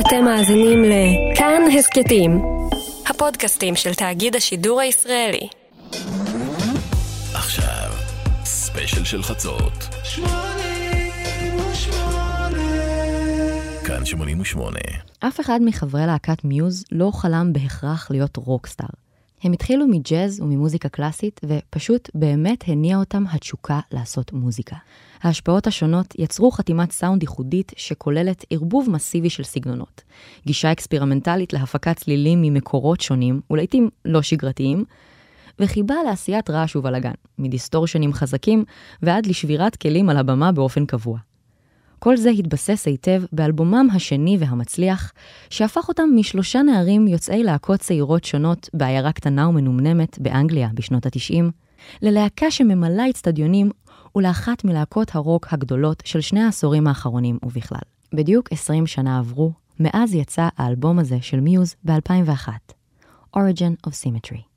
אתם מאזינים לכאן הסכתים, הפודקאסטים של תאגיד השידור הישראלי. עכשיו, ספיישל של חצות. כאן 88. אף אחד מחברי להקת מיוז לא חלם בהכרח להיות רוקסטאר. הם התחילו מג'אז וממוזיקה קלאסית, ופשוט באמת הניעה אותם התשוקה לעשות מוזיקה. ההשפעות השונות יצרו חתימת סאונד ייחודית שכוללת ערבוב מסיבי של סגנונות. גישה אקספרימנטלית להפקת צלילים ממקורות שונים, ולעיתים לא שגרתיים, וחיבה לעשיית רעש ובלאגן, מדיסטורשנים חזקים ועד לשבירת כלים על הבמה באופן קבוע. כל זה התבסס היטב באלבומם השני והמצליח, שהפך אותם משלושה נערים יוצאי להקות צעירות שונות בעיירה קטנה ומנומנמת באנגליה בשנות ה-90, ללהקה שממלאה אצטדיונים ולאחת מלהקות הרוק הגדולות של שני העשורים האחרונים ובכלל. בדיוק 20 שנה עברו, מאז יצא האלבום הזה של מיוז ב-2001, Origin of Symmetry.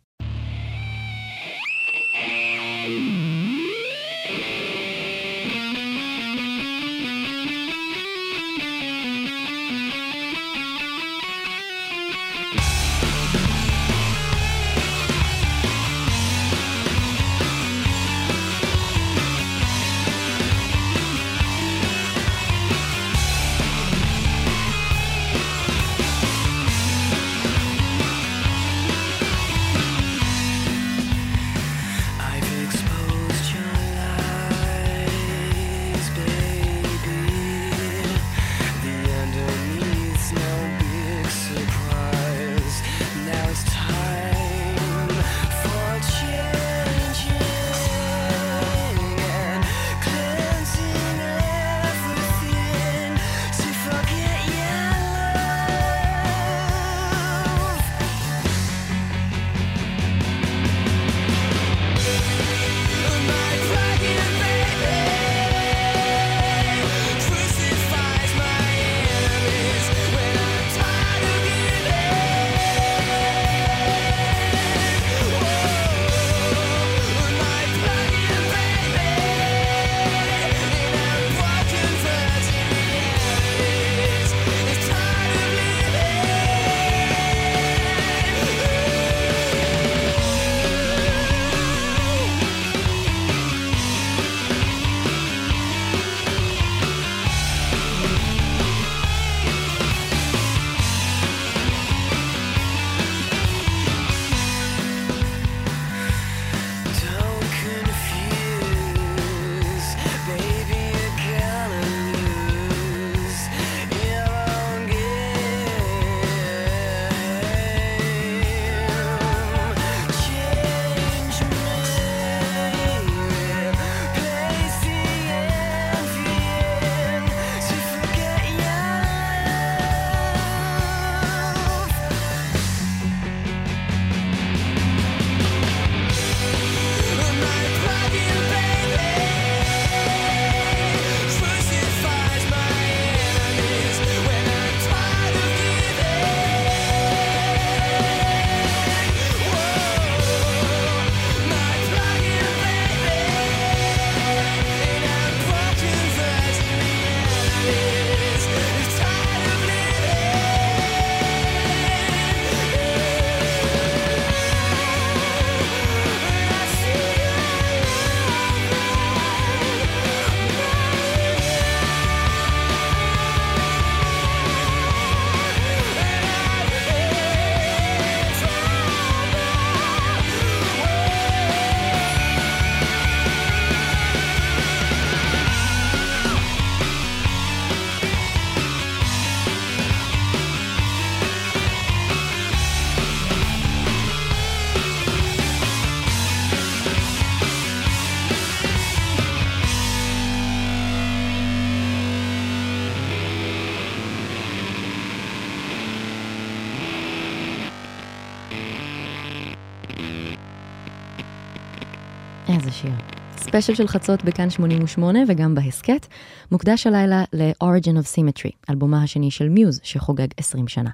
איזה שיר. ספיישל של חצות בכאן 88 וגם בהסכת, מוקדש הלילה ל-Origin of Symmetry, אלבומה השני של מיוז שחוגג 20 שנה.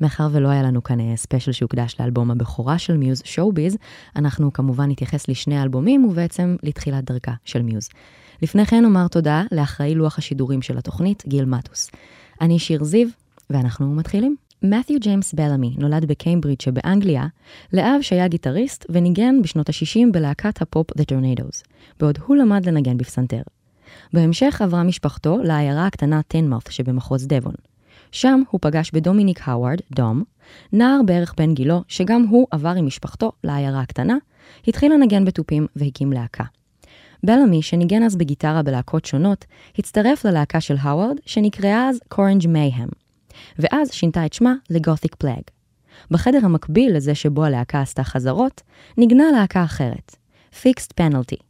מאחר ולא היה לנו כאן אה, ספיישל שהוקדש לאלבום הבכורה של מיוז, Showbiz, אנחנו כמובן נתייחס לשני האלבומים ובעצם לתחילת דרכה של מיוז. לפני כן אומר תודה לאחראי לוח השידורים של התוכנית, גיל מטוס. אני שיר זיו, ואנחנו מתחילים. מת'יו ג'יימס בלמי נולד בקיימברידג' שבאנגליה, לאב שהיה גיטריסט וניגן בשנות ה-60 בלהקת הפופ The Tornadoes, בעוד הוא למד לנגן בפסנתר. בהמשך עברה משפחתו לעיירה הקטנה טנמאות' שבמחוז דבון. שם הוא פגש בדומיניק האווארד, דום, נער בערך בן גילו, שגם הוא עבר עם משפחתו לעיירה הקטנה, התחיל לנגן בתופים והקים להקה. בלמי, שניגן אז בגיטרה בלהקות שונות, הצטרף ללהקה של האווארד, שנקראה אז Carnage Mayhem, ואז שינתה את שמה ל Gothic Plague. בחדר המקביל לזה שבו הלהקה עשתה חזרות, נגנה להקה אחרת, Fixed Penalty.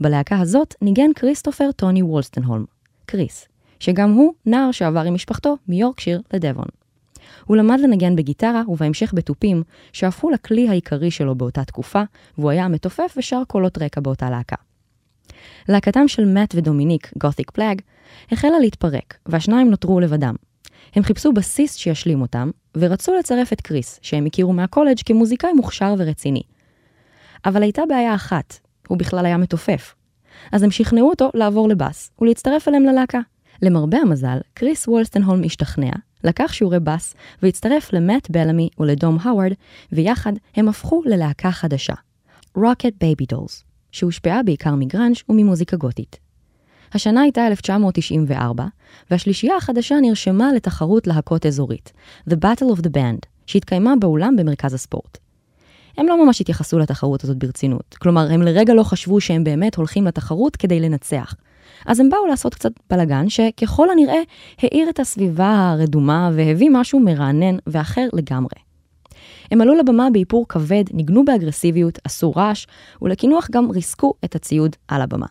בלהקה הזאת ניגן כריסטופר טוני וולסטנהולם, קריס, שגם הוא נער שעבר עם משפחתו מיורקשיר לדבון. הוא למד לנגן בגיטרה ובהמשך בתופים, שהפכו לכלי העיקרי שלו באותה תקופה, והוא היה מתופף ושר קולות רקע באותה להקה. להקתם של מאט ודומיניק, Gothic Plague, החלה להתפרק, והשניים נותרו לבדם. הם חיפשו בסיס שישלים אותם, ורצו לצרף את קריס, שהם הכירו מהקולג' כמוזיקאי מוכשר ורציני. אבל הייתה בעיה אחת, הוא בכלל היה מתופף. אז הם שכנעו אותו לעבור לבאס, ולהצטרף אליהם ללהקה. למרבה המזל, קריס וולסטנהולם השתכנע, לקח שיעורי בס, והצטרף למאט בלמי ולדום האווארד, ויחד הם הפכו ללהקה חדשה, Rocket Baby Dolls, שהושפעה בעיקר מגראנג' וממוזיקה גותית. השנה הייתה 1994, והשלישייה החדשה נרשמה לתחרות להקות אזורית, The Battle of the Band, שהתקיימה באולם במרכז הספורט. הם לא ממש התייחסו לתחרות הזאת ברצינות, כלומר, הם לרגע לא חשבו שהם באמת הולכים לתחרות כדי לנצח. אז הם באו לעשות קצת בלאגן, שככל הנראה העיר את הסביבה הרדומה והביא משהו מרענן ואחר לגמרי. הם עלו לבמה באיפור כבד, ניגנו באגרסיביות, עשו רעש, ולקינוח גם ריסקו את הציוד על הבמה.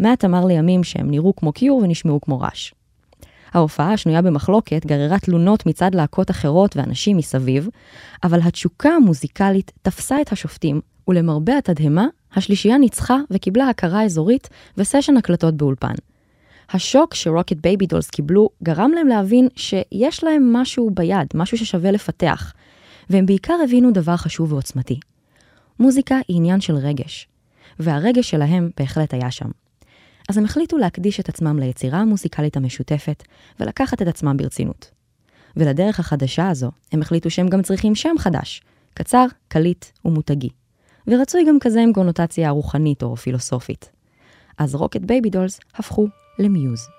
מאט אמר לימים שהם נראו כמו קיור ונשמעו כמו רעש. ההופעה השנויה במחלוקת גררה תלונות מצד להקות אחרות ואנשים מסביב, אבל התשוקה המוזיקלית תפסה את השופטים, ולמרבה התדהמה, השלישייה ניצחה וקיבלה הכרה אזורית וסשן הקלטות באולפן. השוק ש Rocket Baby Dolls קיבלו גרם להם להבין שיש להם משהו ביד, משהו ששווה לפתח, והם בעיקר הבינו דבר חשוב ועוצמתי. מוזיקה היא עניין של רגש, והרגש שלהם בהחלט היה שם. אז הם החליטו להקדיש את עצמם ליצירה המוסיקלית המשותפת, ולקחת את עצמם ברצינות. ולדרך החדשה הזו, הם החליטו שהם גם צריכים שם חדש, קצר, קליט ומותגי. ורצוי גם כזה עם קונוטציה רוחנית או פילוסופית. אז Rocket Baby Dolls הפכו למיוז.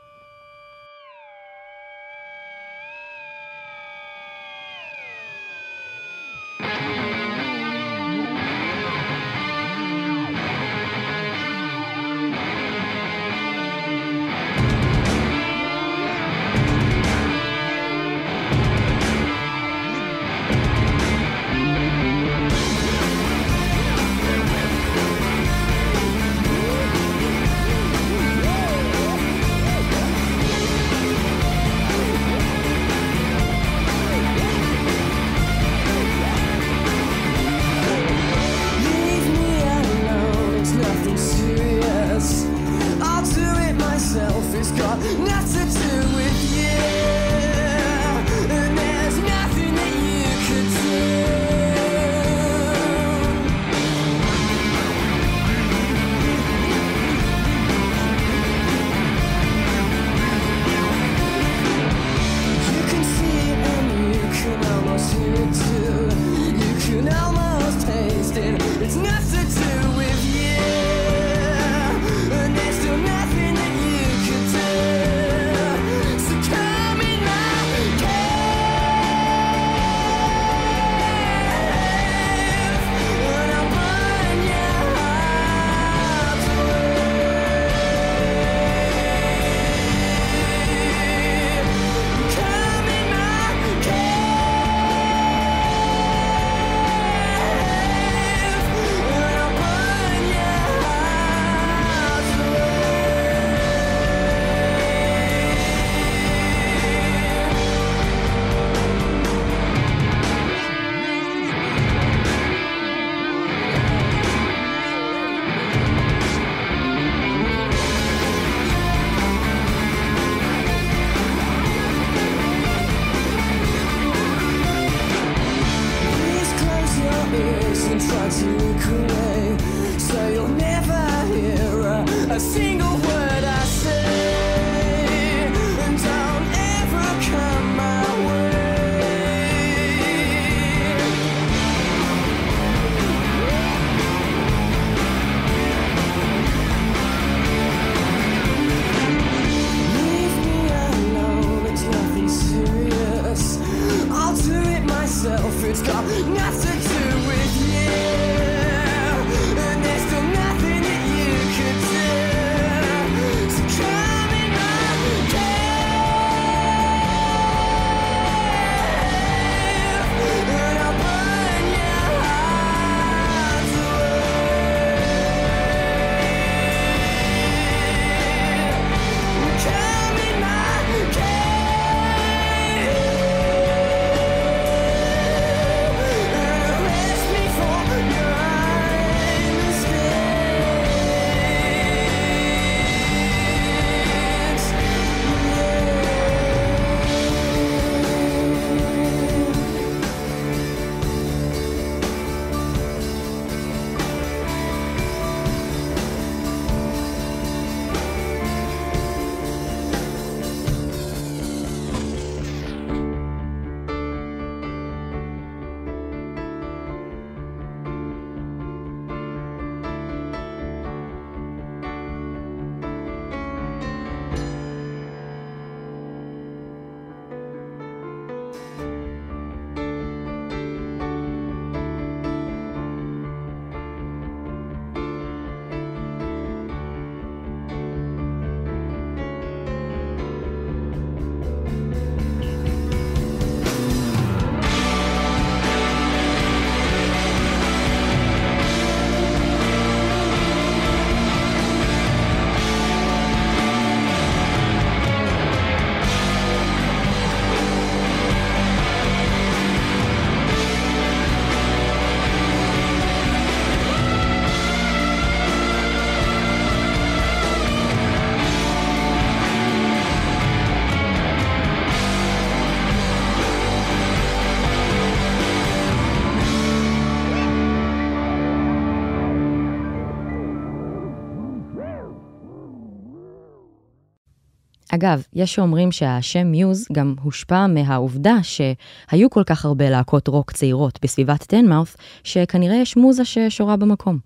אגב, יש שאומרים שהשם מיוז גם הושפע מהעובדה שהיו כל כך הרבה להקות רוק צעירות בסביבת טנמאות', שכנראה יש מוזה ששורה במקום.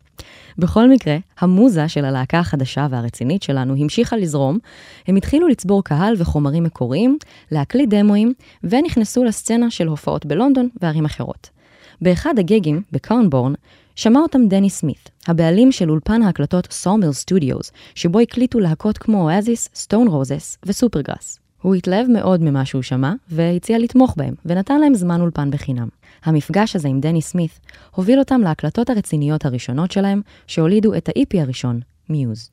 בכל מקרה, המוזה של הלהקה החדשה והרצינית שלנו המשיכה לזרום, הם התחילו לצבור קהל וחומרים מקוריים, להקליט דמואים, ונכנסו לסצנה של הופעות בלונדון וערים אחרות. באחד הגיגים, בקרנבורן, שמע אותם דני סמית, הבעלים של אולפן ההקלטות Sawmills Studios, שבו הקליטו להקות כמו אואזיס, סטון רוזס וסופרגראס. הוא התלהב מאוד ממה שהוא שמע, והציע לתמוך בהם, ונתן להם זמן אולפן בחינם. המפגש הזה עם דני סמית הוביל אותם להקלטות הרציניות הראשונות שלהם, שהולידו את ה-EP הראשון, מיוז.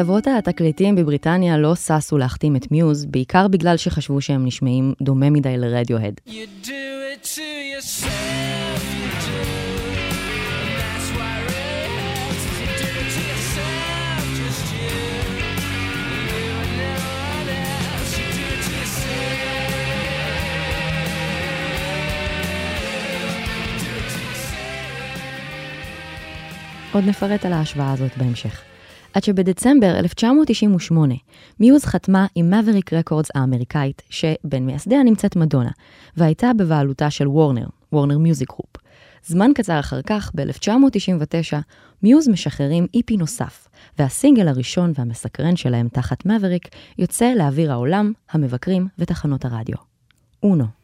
חברות התקליטים בבריטניה לא ששו להחתים את מיוז, בעיקר בגלל שחשבו שהם נשמעים דומה מדי לרדיוהד. עוד נפרט על ההשוואה הזאת בהמשך. עד שבדצמבר 1998, מיוז חתמה עם Maverick Records האמריקאית, שבין מייסדיה נמצאת מדונה, והייתה בבעלותה של וורנר, Warner Music Group. זמן קצר אחר כך, ב-1999, מיוז משחררים EP נוסף, והסינגל הראשון והמסקרן שלהם תחת Maverick יוצא לאוויר העולם, המבקרים ותחנות הרדיו. אונו.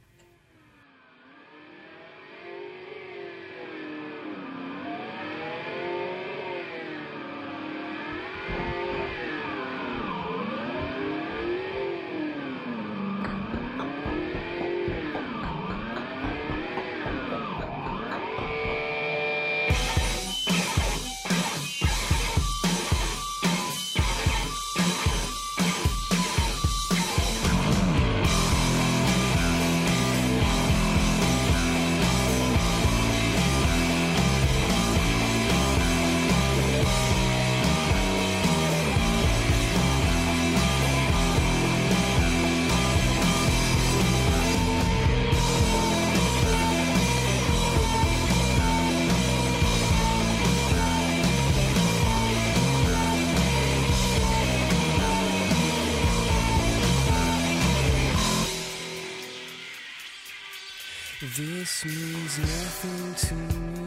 This means nothing to me,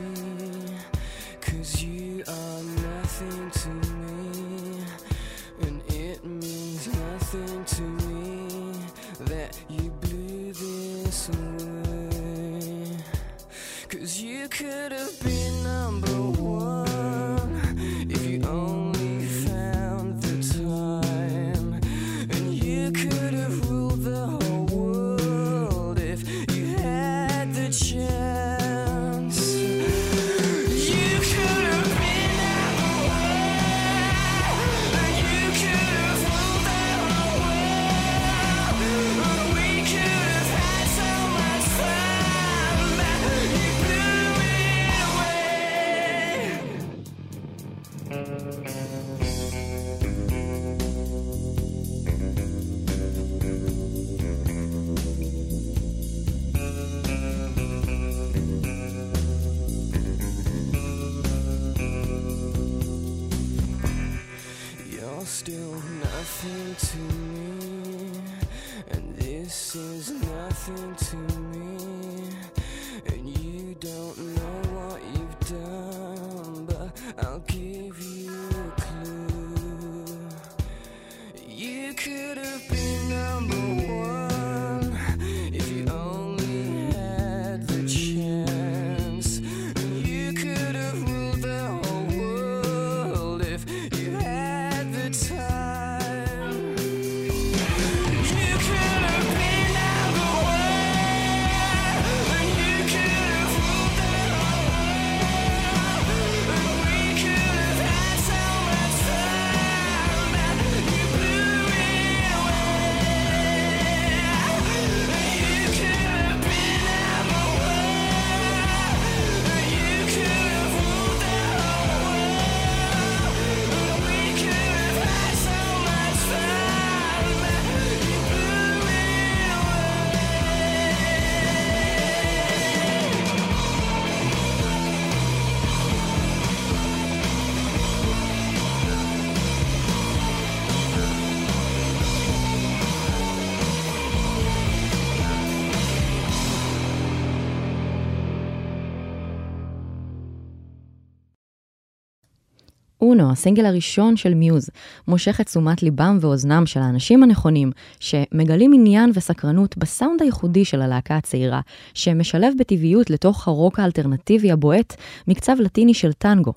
אונו, הסינגל הראשון של מיוז, מושך את תשומת ליבם ואוזנם של האנשים הנכונים, שמגלים עניין וסקרנות בסאונד הייחודי של הלהקה הצעירה, שמשלב בטבעיות לתוך הרוק האלטרנטיבי הבועט מקצב לטיני של טנגו,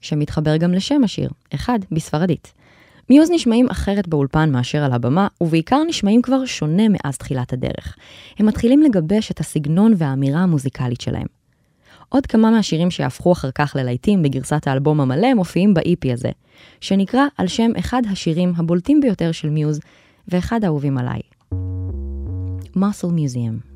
שמתחבר גם לשם השיר, אחד בספרדית. מיוז נשמעים אחרת באולפן מאשר על הבמה, ובעיקר נשמעים כבר שונה מאז תחילת הדרך. הם מתחילים לגבש את הסגנון והאמירה המוזיקלית שלהם. עוד כמה מהשירים שיהפכו אחר כך ללהיטים בגרסת האלבום המלא מופיעים ב-EP הזה, שנקרא על שם אחד השירים הבולטים ביותר של מיוז, ואחד האהובים עליי. Muscle Museum.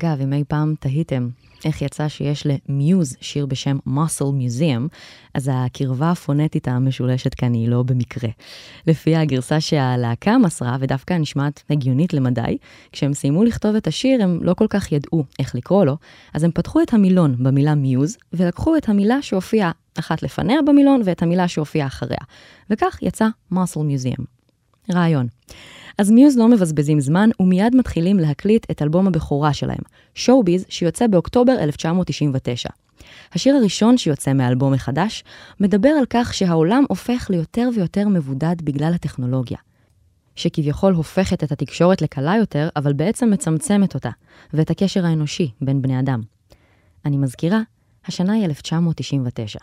אגב, אם אי פעם תהיתם איך יצא שיש למיוז שיר בשם Muscle Museum, אז הקרבה הפונטית המשולשת כאן היא לא במקרה. לפי הגרסה שהלהקה מסרה, ודווקא נשמעת הגיונית למדי, כשהם סיימו לכתוב את השיר הם לא כל כך ידעו איך לקרוא לו, אז הם פתחו את המילון במילה מיוז, ולקחו את המילה שהופיעה אחת לפניה במילון ואת המילה שהופיעה אחריה. וכך יצא Muscle Museum. רעיון. אז מיוז לא מבזבזים זמן ומיד מתחילים להקליט את אלבום הבכורה שלהם, שואו-ביז, שיוצא באוקטובר 1999. השיר הראשון שיוצא מאלבום מחדש מדבר על כך שהעולם הופך ליותר ויותר מבודד בגלל הטכנולוגיה. שכביכול הופכת את התקשורת לקלה יותר, אבל בעצם מצמצמת אותה, ואת הקשר האנושי בין בני אדם. אני מזכירה, השנה היא 1999.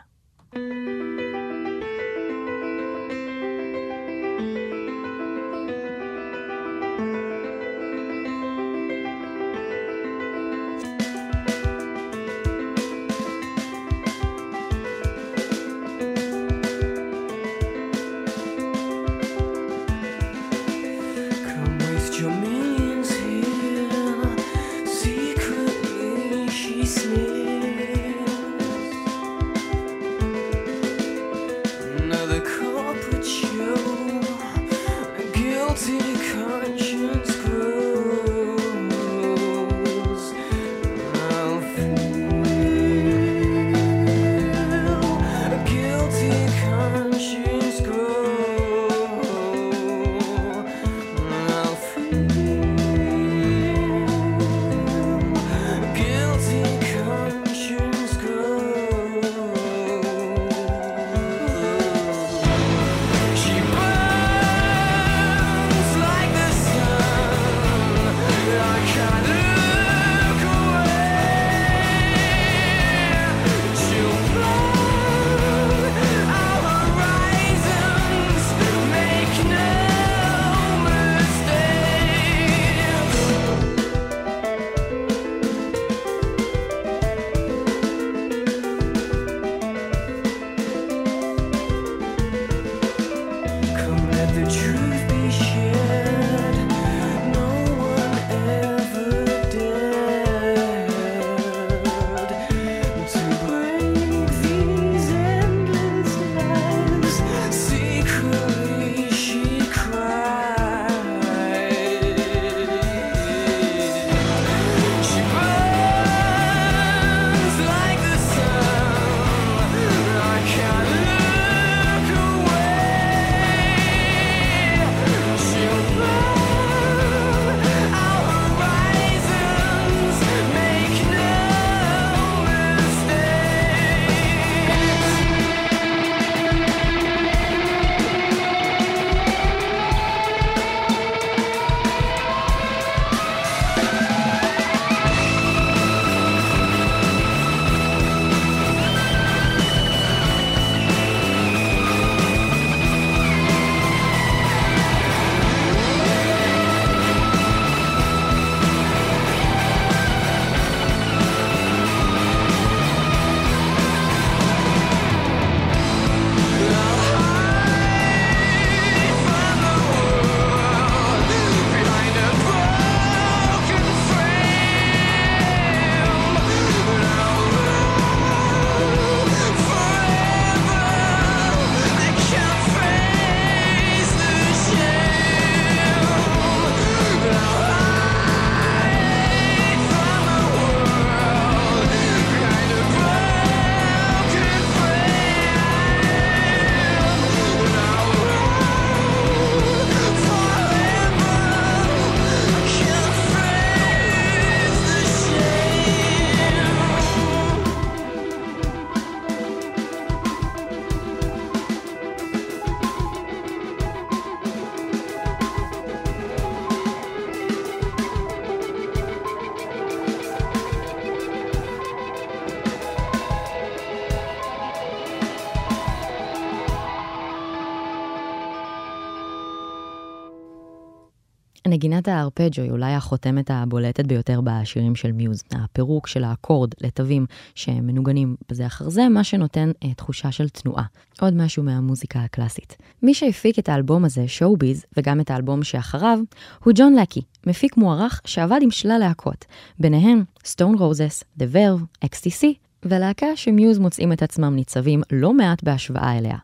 נגינת הארפג'ו היא אולי החותמת הבולטת ביותר בשירים של מיוז. הפירוק של האקורד לתווים שמנוגנים בזה אחר זה, מה שנותן אה, תחושה של תנועה. עוד משהו מהמוזיקה הקלאסית. מי שהפיק את האלבום הזה, שואו-ביז, וגם את האלבום שאחריו, הוא ג'ון לקי, מפיק מוערך שעבד עם שלל להקות, ביניהם סטון רוזס, The Verve, XTC, ולהקה שמיוז מוצאים את עצמם ניצבים לא מעט בהשוואה אליה,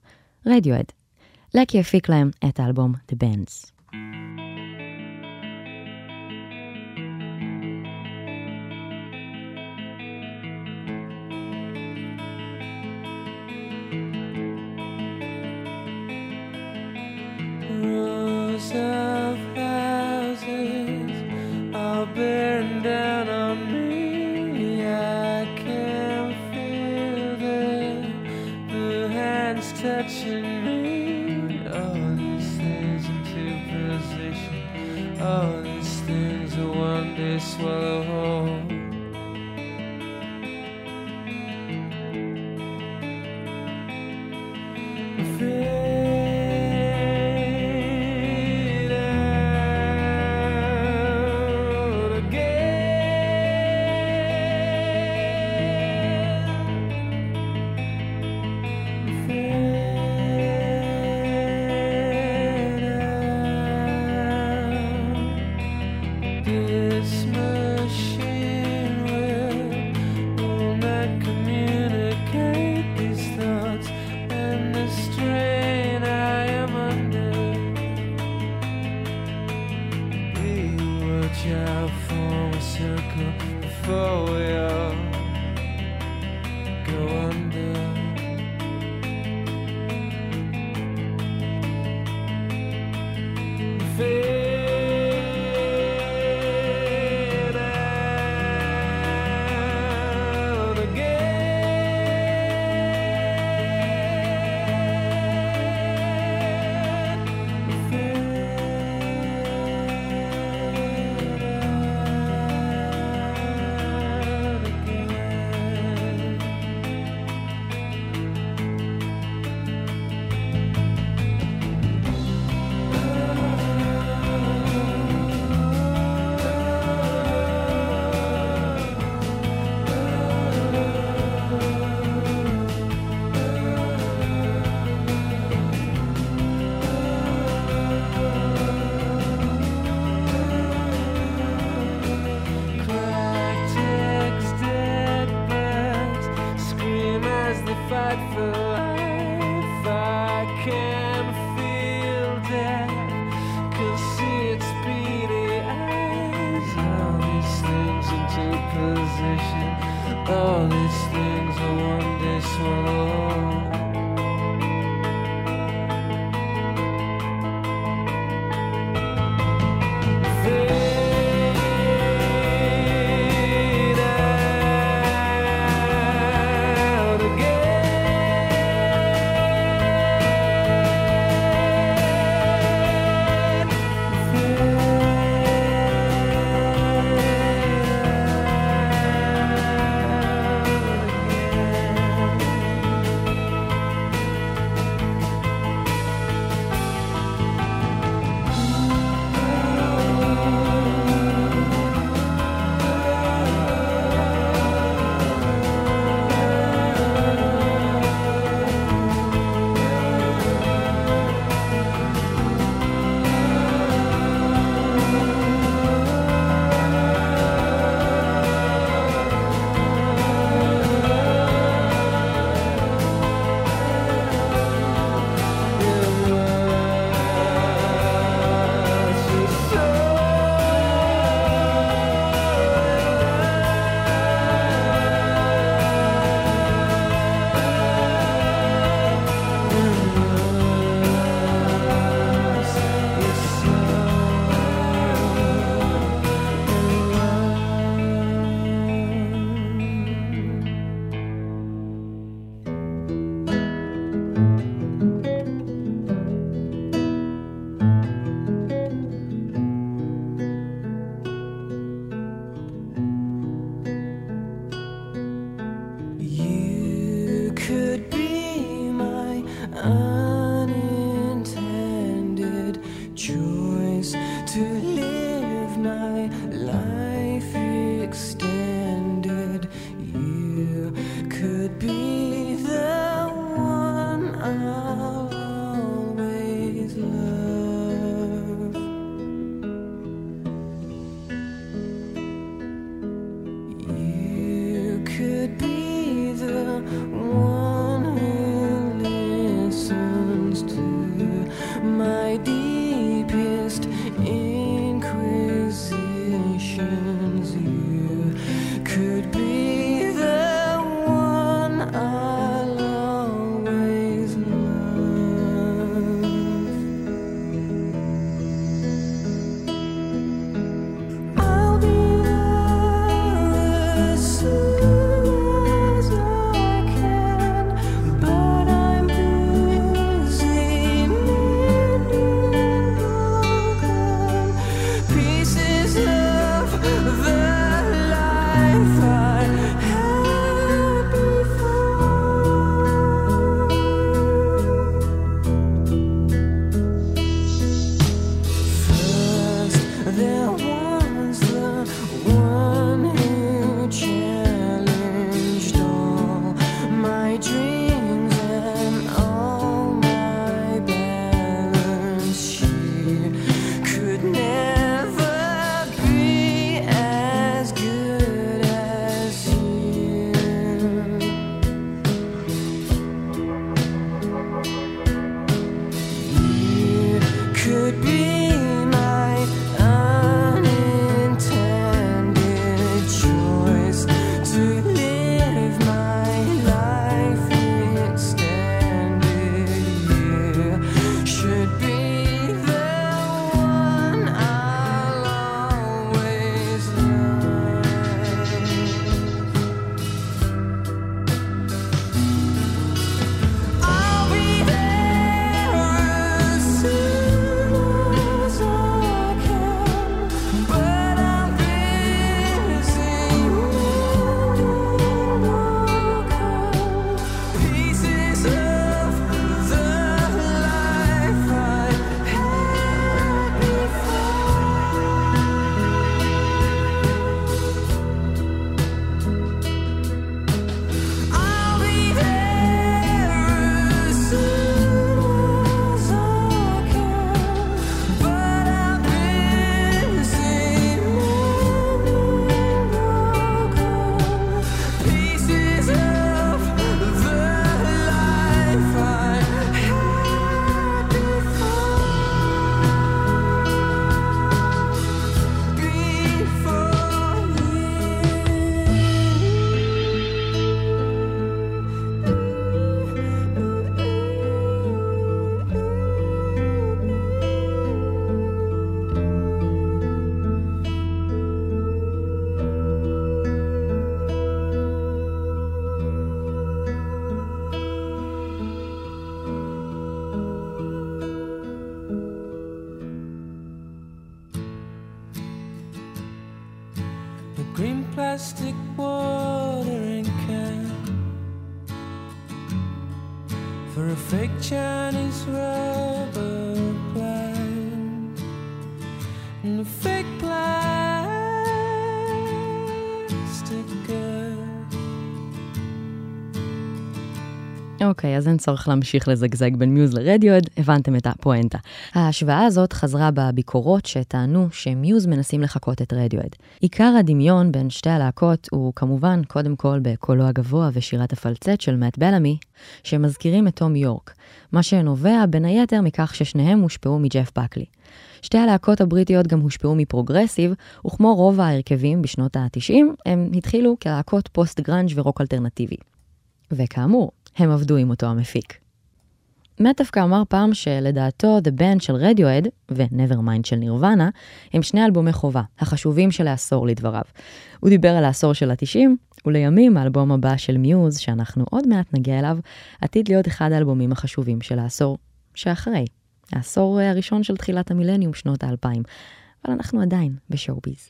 רדיואד. לקי הפיק להם את האלבום The Bands. rows of houses are burned down on me. I can feel the hands touching me. All these things. All these things will one day swallow whole. For a fake Chinese rubber plant and a fake plastic אוקיי, אז אין צורך להמשיך לזגזג בין מיוז לרדיואד, הבנתם את הפואנטה. ההשוואה הזאת חזרה בביקורות שטענו שמיוז מנסים לחקות את רדיואד. עיקר הדמיון בין שתי הלהקות הוא כמובן, קודם כל, בקולו הגבוה ושירת הפלצט של מאט בלמי, שמזכירים את תום יורק, מה שנובע בין היתר מכך ששניהם הושפעו מג'ף בקלי. שתי הלהקות הבריטיות גם הושפעו מפרוגרסיב, וכמו רוב ההרכבים בשנות ה-90, הם התחילו כלהקות פוסט גראנג' ורוק אלטרנטיבי. וכאמור, הם עבדו עם אותו המפיק. מאט דווקא אמר פעם שלדעתו The Bends של רדיוהד ו-Nevermind של נירוונה הם שני אלבומי חובה, החשובים של העשור לדבריו. הוא דיבר על העשור של התשעים, ולימים האלבום הבא של מיוז, שאנחנו עוד מעט נגיע אליו, עתיד להיות אחד האלבומים החשובים של העשור שאחרי. העשור הראשון של תחילת המילניום, שנות האלפיים. אבל אנחנו עדיין בשואו-ביז.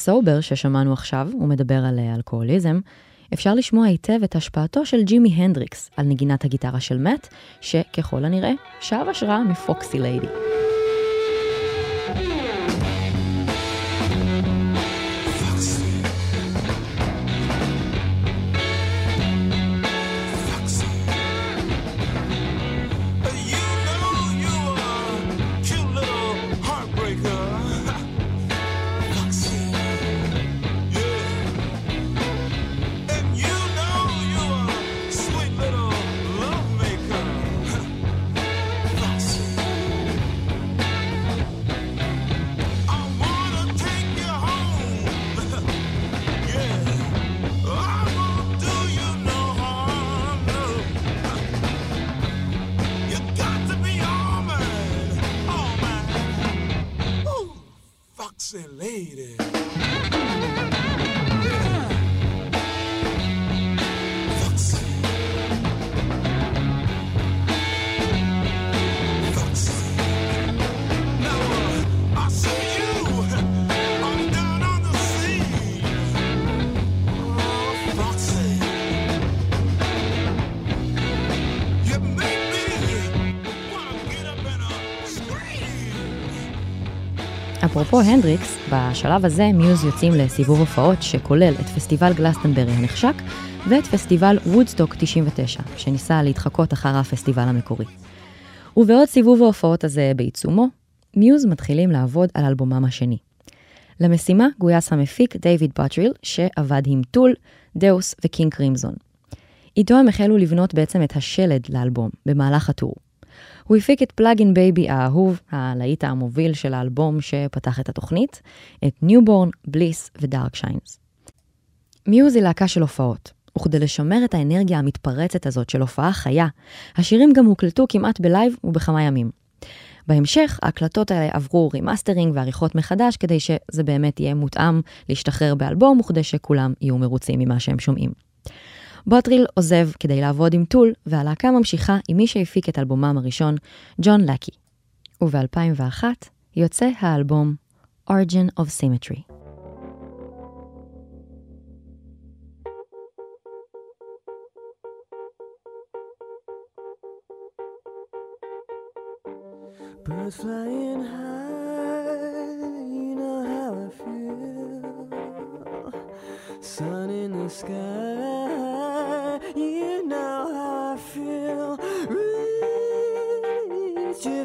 בסובר ששמענו עכשיו, הוא מדבר על אה, אלכוהוליזם, אפשר לשמוע היטב את השפעתו של ג'ימי הנדריקס על נגינת הגיטרה של מאט, שככל הנראה שאב השראה מפוקסי ליידי. אפרופו הנדריקס, בשלב הזה מיוז יוצאים לסיבוב הופעות שכולל את פסטיבל גלסטנברי הנחשק ואת פסטיבל וודסטוק 99, שניסה להתחקות אחר הפסטיבל המקורי. ובעוד סיבוב ההופעות הזה בעיצומו, מיוז מתחילים לעבוד על אלבומם השני. למשימה גויס המפיק דיוויד בוטריל, שעבד עם טול, dEUS וקינג קרימזון. איתו הם החלו לבנות בעצם את השלד לאלבום במהלך ה tour. הוא הפיק את Plug In Baby האהוב, הלהיט המוביל של האלבום שפתח את התוכנית, את New Born, Bliss ו Darkshines. מיוז היא להקה של הופעות, וכדי לשמר את האנרגיה המתפרצת הזאת של הופעה חיה, השירים גם הוקלטו כמעט ב live ובכמה ימים. בהמשך, ההקלטות האלה עברו remastering ועריכות מחדש כדי שזה באמת יהיה מותאם להשתחרר באלבום וכדי שכולם יהיו מרוצים ממה שהם שומעים. בוטריל עוזב כדי לעבוד עם טול, והלהקה ממשיכה עם מי שהפיק את אלבומם הראשון, ג'ון לקי. וב-2001 יוצא האלבום Origin of Symmetry. Birds flying high, you know how I feel. Sun in the sky,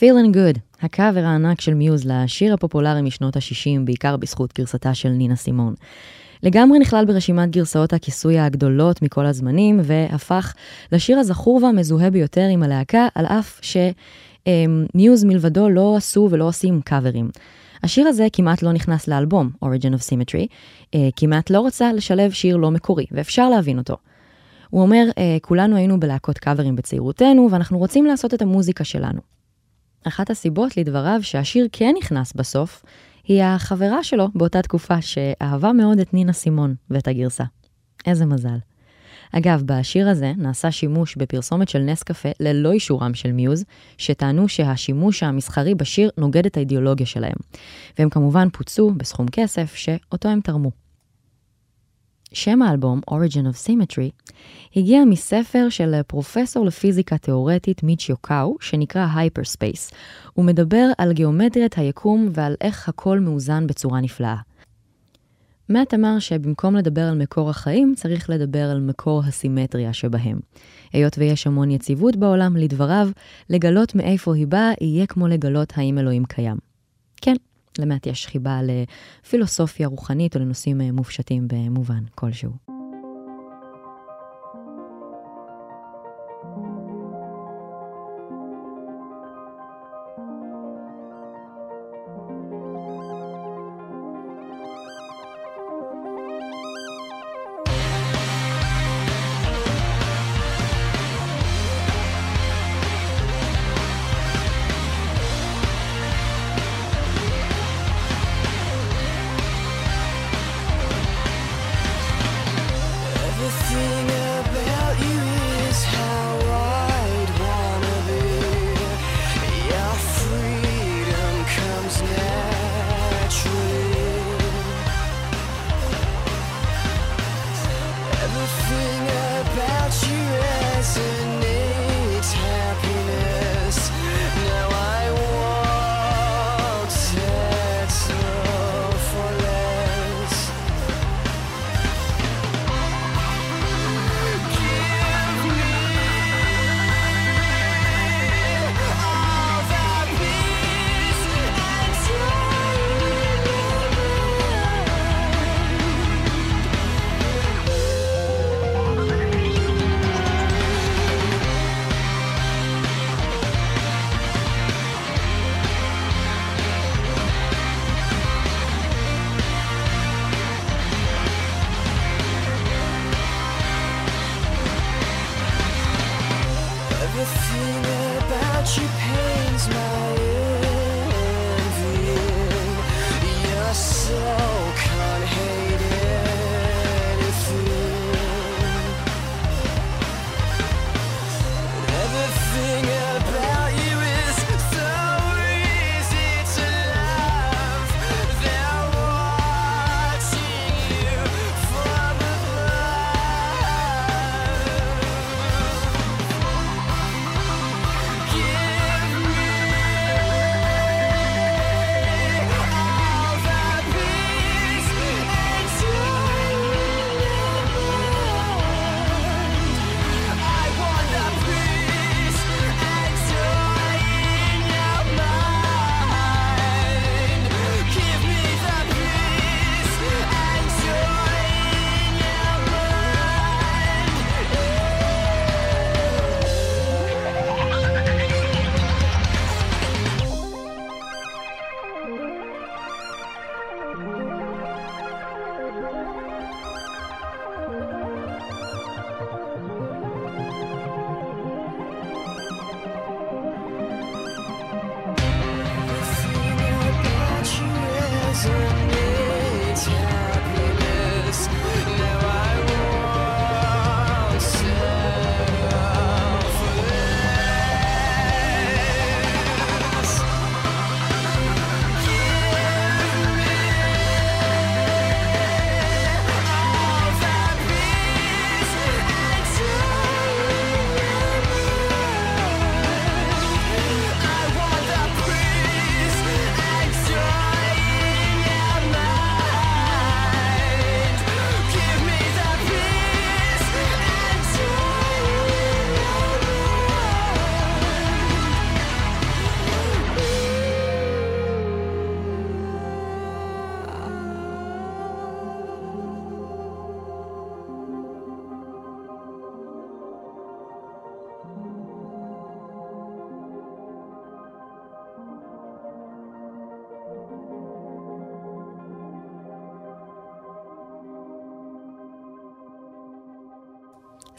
Feeling Good, הקאבר הענק של מיוז לשיר הפופולרי משנות ה-60, בעיקר בזכות גרסתה של נינה סימון. לגמרי נכלל ברשימת גרסאות הכיסוי הגדולות מכל הזמנים, והפך לשיר הזכור והמזוהה ביותר עם הלהקה, על אף שמיוז מלבדו לא עשו ולא עושים קאברים. השיר הזה כמעט לא נכנס לאלבום, Origin of Symmetry, אה, כמעט לא רצה לשלב שיר לא מקורי, ואפשר להבין אותו. הוא אומר, אה, כולנו היינו בלהקות קאברים בצעירותנו, ואנחנו רוצים לעשות את המוזיקה שלנו. אחת הסיבות לדבריו שהשיר כן נכנס בסוף, היא החברה שלו באותה תקופה שאהבה מאוד את נינה סימון ואת הגרסה. איזה מזל. אגב, בשיר הזה נעשה שימוש בפרסומת של נס קפה ללא אישורם של מיוז, שטענו שהשימוש המסחרי בשיר נוגד את האידיאולוגיה שלהם. והם כמובן פוצו בסכום כסף שאותו הם תרמו. שם האלבום, Origin of Symmetry, הגיע מספר של פרופסור לפיזיקה תאורטית מיצ'יו קאו, שנקרא Hyperspace. הוא מדבר על גיאומטריית היקום ועל איך הכל מאוזן בצורה נפלאה. מאט אמר שבמקום לדבר על מקור החיים, צריך לדבר על מקור הסימטריה שבהם. היות ויש המון יציבות בעולם, לדבריו, לגלות מאיפה היא באה יהיה כמו לגלות האם אלוהים קיים. כן, למעט יש חיבה לפילוסופיה רוחנית או לנושאים אה, מופשטים במובן כלשהו.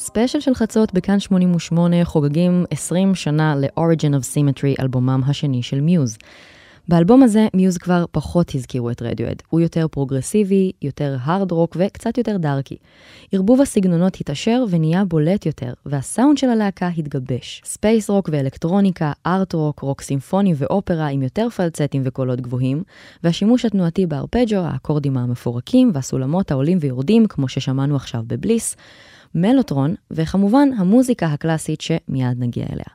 ספיישל של חצות בכאן 88 חוגגים 20 שנה ל-Origin of Symmetry, אלבומם השני של מיוז. באלבום הזה מיוז כבר פחות הזכירו את רדיוהד. הוא יותר פרוגרסיבי, יותר הארד רוק וקצת יותר דארקי. ערבוב הסגנונות התעשר ונהיה בולט יותר, והסאונד של הלהקה התגבש. ספייס רוק ואלקטרוניקה, ארט רוק, רוק סימפוני ואופרה עם יותר פלצטים וקולות גבוהים, והשימוש התנועתי בארפג'ו, האקורדים המפורקים והסולמות העולים ויורדים, כמו ששמענו עכשיו ב Bliss, מלוטרון, וכמובן המוזיקה הקלאסית שמיד נגיע אליה.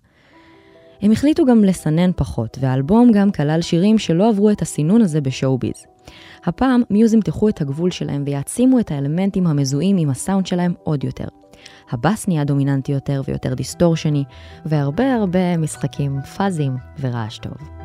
הם החליטו גם לסנן פחות, והאלבום גם כלל שירים שלא עברו את הסינון הזה בשואו-ביז. הפעם מיוז ימתחו את הגבול שלהם ויעצימו את האלמנטים המזוהים עם הסאונד שלהם עוד יותר. הבאס נהיה דומיננטי יותר ויותר דיסטורשני, והרבה הרבה משחקים פאזיים ורעש טוב.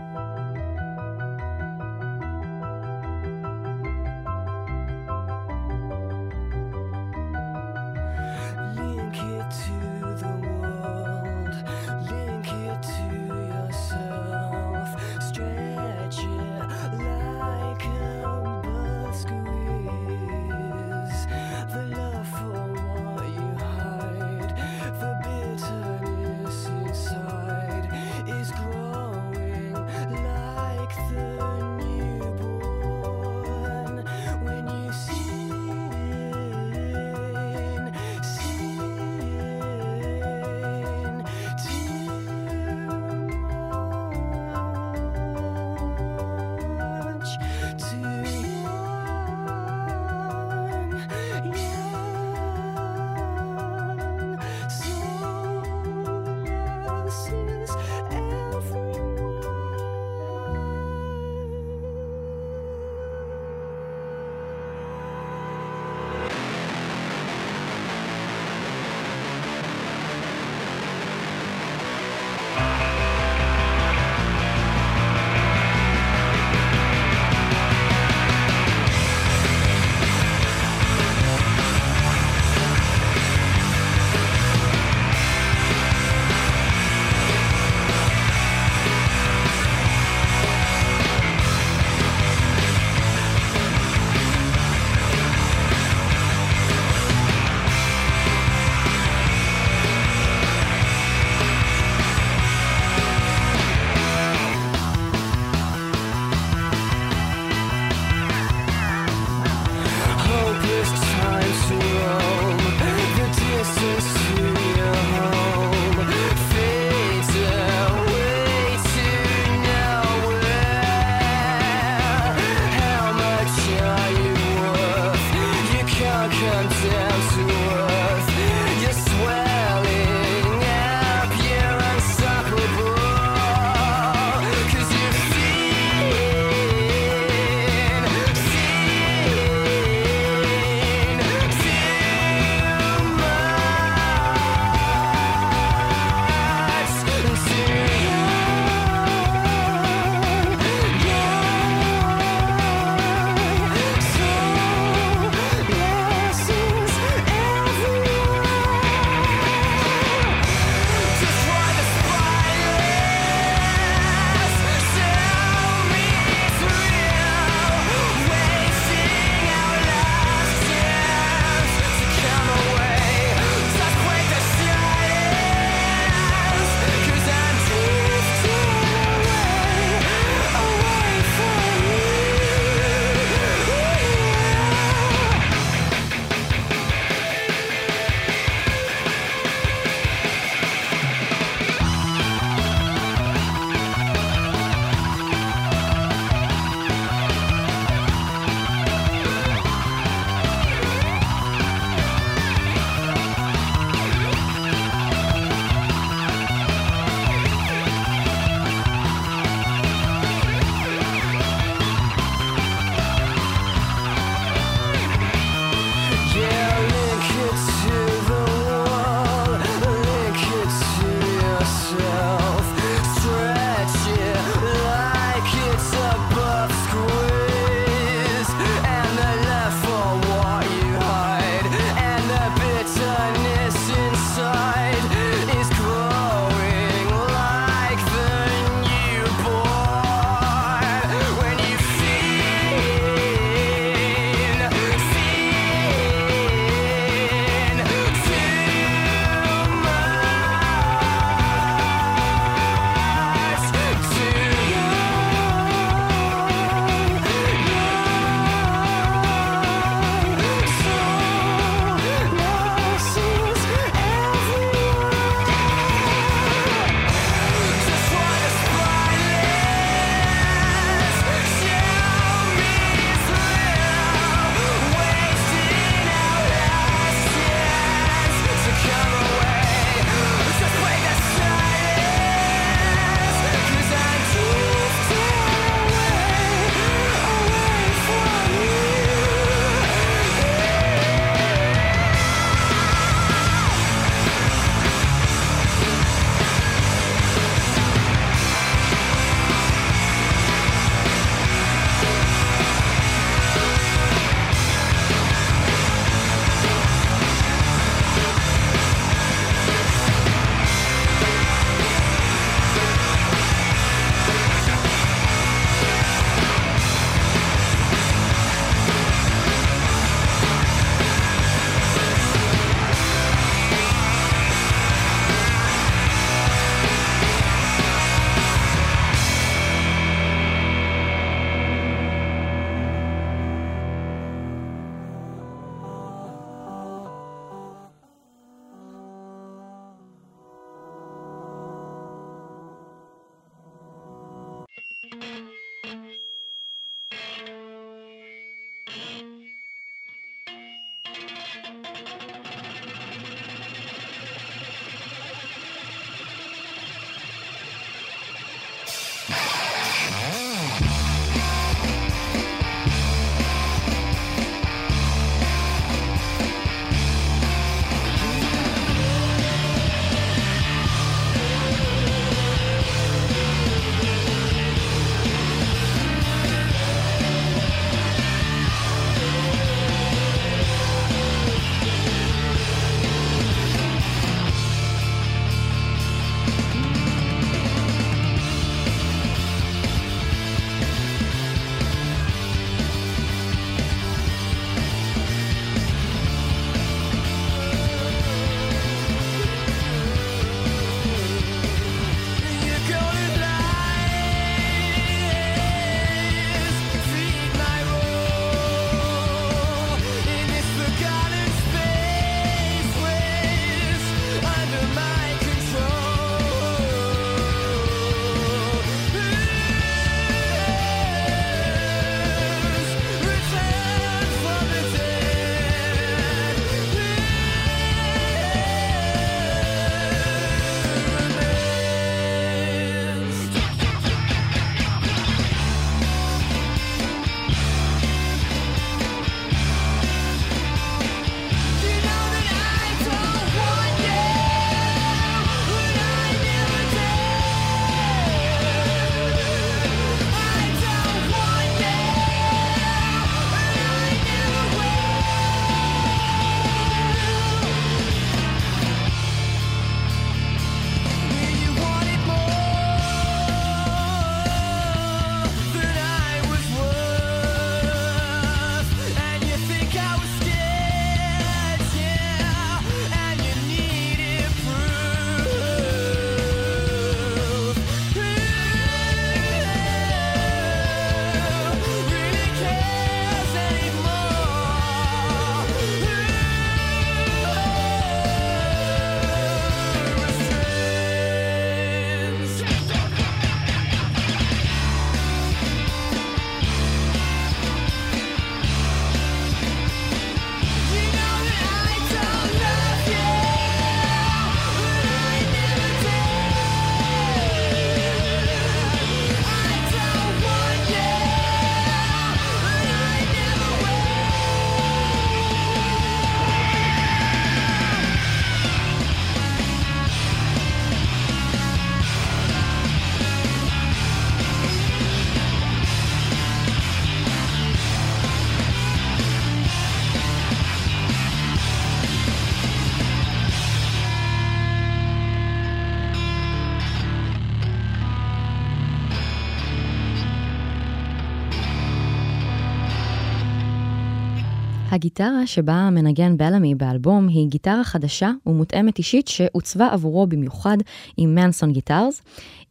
הגיטרה שבה מנגן בלמי באלבום היא גיטרה חדשה ומותאמת אישית שעוצבה עבורו במיוחד עם מנסון גיטרס,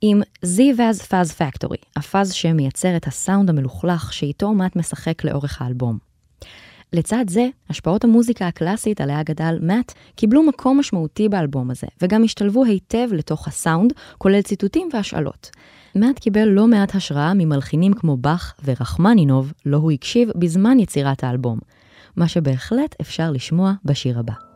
עם Z-Vaz Fuzz Factory, הפאז שמייצר את הסאונד המלוכלך שאיתו מאט משחק לאורך האלבום. לצד זה, השפעות המוזיקה הקלאסית עליה גדל מאט קיבלו מקום משמעותי באלבום הזה, וגם השתלבו היטב לתוך הסאונד, כולל ציטוטים והשאלות. מאט קיבל לא מעט השראה ממלחינים כמו באך ורחמנינוב, לו הוא הקשיב בזמן יצירת האלבום, מה שבהחלט אפשר לשמוע בשיר הבא.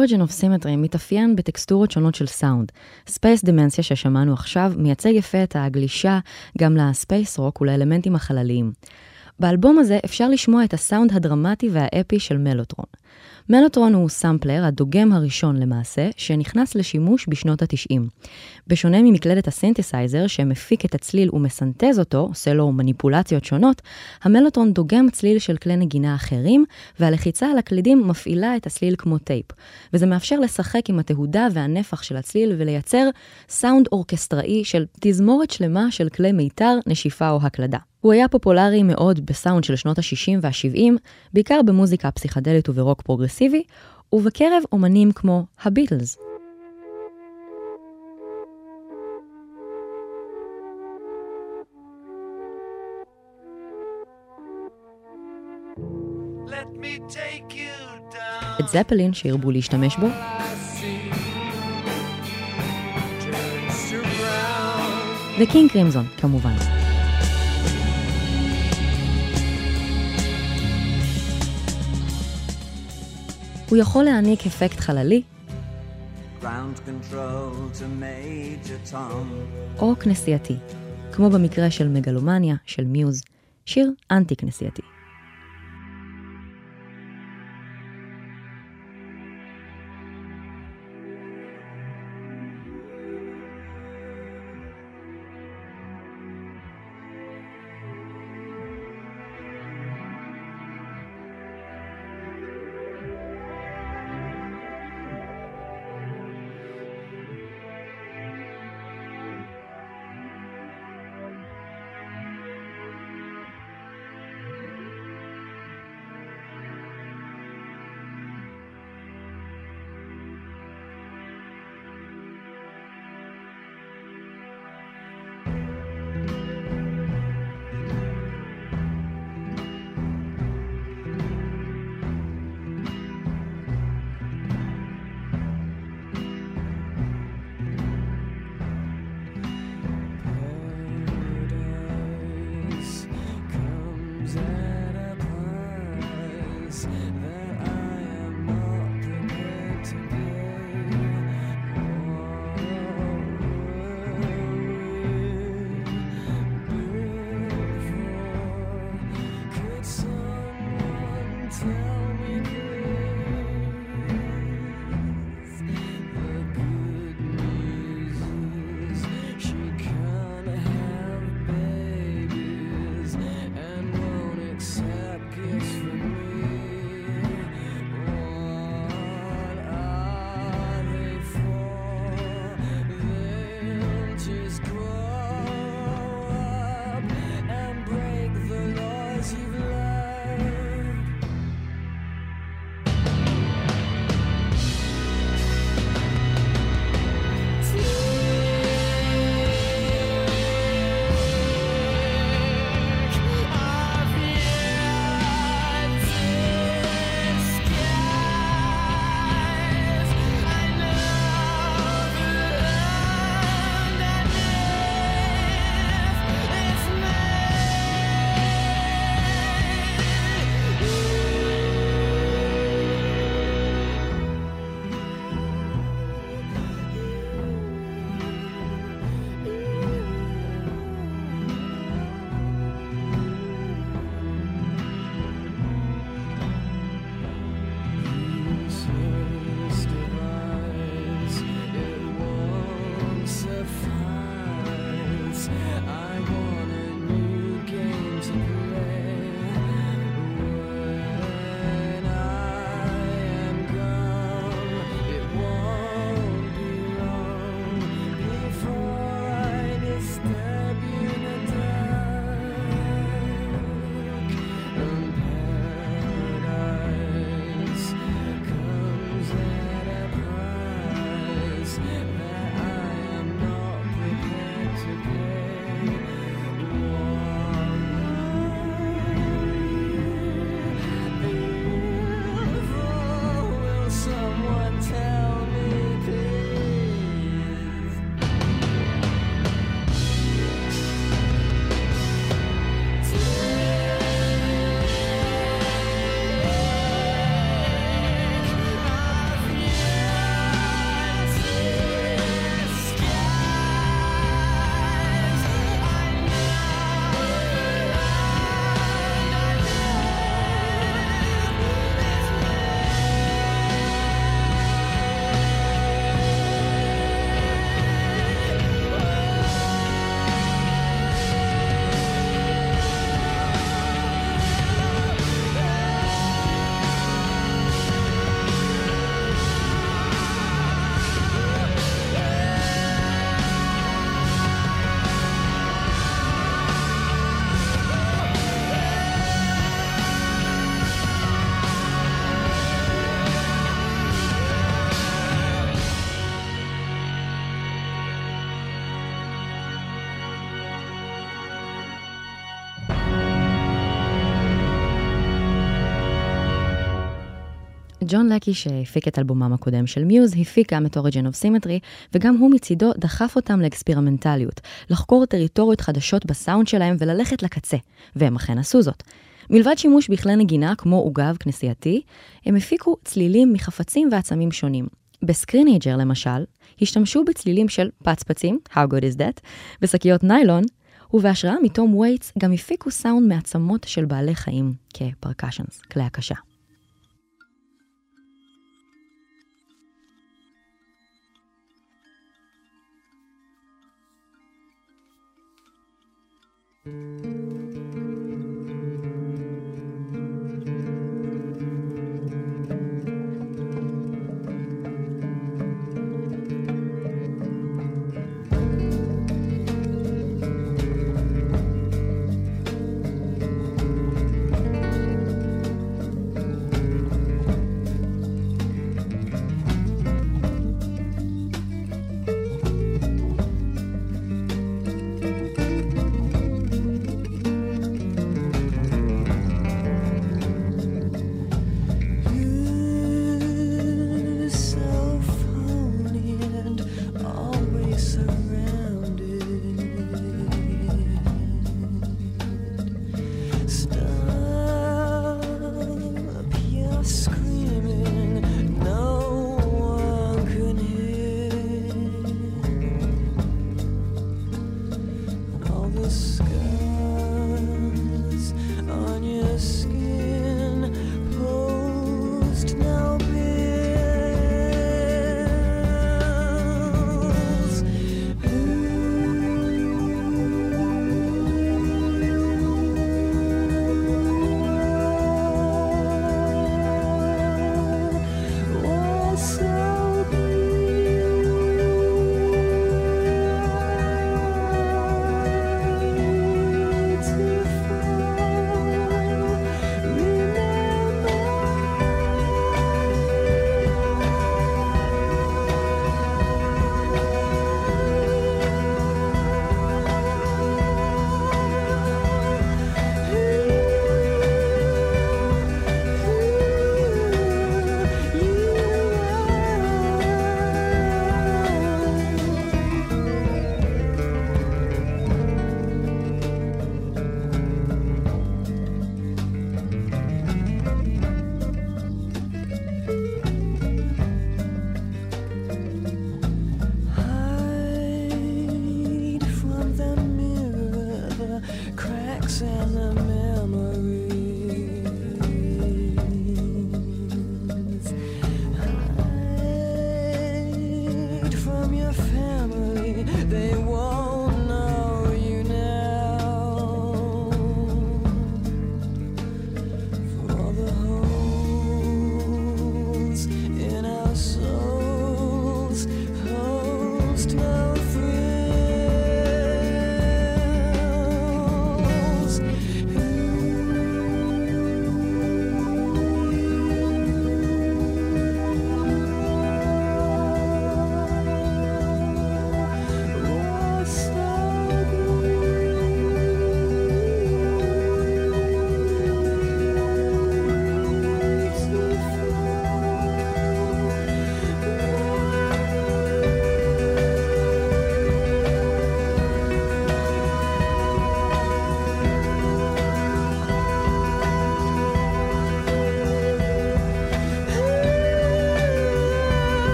Origin of Symmetry מתאפיין בטקסטורות שונות של סאונד. Space Dementia ששמענו עכשיו מייצג יפה את הגלישה גם לספייס רוק ולאלמנטים החלליים. באלבום הזה אפשר לשמוע את הסאונד הדרמטי והאפי של מלוטרון. מלוטרון הוא סאמפלר, הדוגם הראשון למעשה, שנכנס לשימוש בשנות ה-90. בשונה ממקלדת הסינתסייזר, שמפיק את הצליל ומסנטז אותו, עושה לו מניפולציות שונות, המלוטרון דוגם צליל של כלי נגינה אחרים, והלחיצה על הקלידים מפעילה את הצליל כמו טייפ. וזה מאפשר לשחק עם התהודה והנפח של הצליל ולייצר סאונד אורקסטראי של תזמורת שלמה של כלי מיתר, נשיפה או הקלדה. הוא היה פופולרי מאוד בסאונד של שנות ה-60 וה-70, בעיקר במוזיקה פסיכדלית וברוק פרוגרסיבי, ובקרב אומנים כמו הביטלס. את זפלין שהרבו להשתמש בו, וקינג קרימזון, כמובן. הוא יכול להעניק אפקט חללי. או כנסייתי, כמו במקרה של מגלומניה של מיוז, שיר אנטי-כנסייתי. ג'ון לקי, שהפיק את אלבומם הקודם של מיוז, הפיק גם את Origin of Symmetry, וגם הוא מצידו דחף אותם לאקספרימנטליות, לחקור טריטוריות חדשות בסאונד שלהם וללכת לקצה, והם אכן עשו זאת. מלבד שימוש בכלי נגינה כמו עוגב כנסייתי, הם הפיקו צלילים מחפצים ועצמים שונים. ב Screenager למשל, השתמשו בצלילים של פצפצים, How good is that, בשקיות ניילון, ובהשראה מתום וייטס גם הפיקו סאונד מעצמות של בעלי חיים כ percussions, כלי הקשה. Música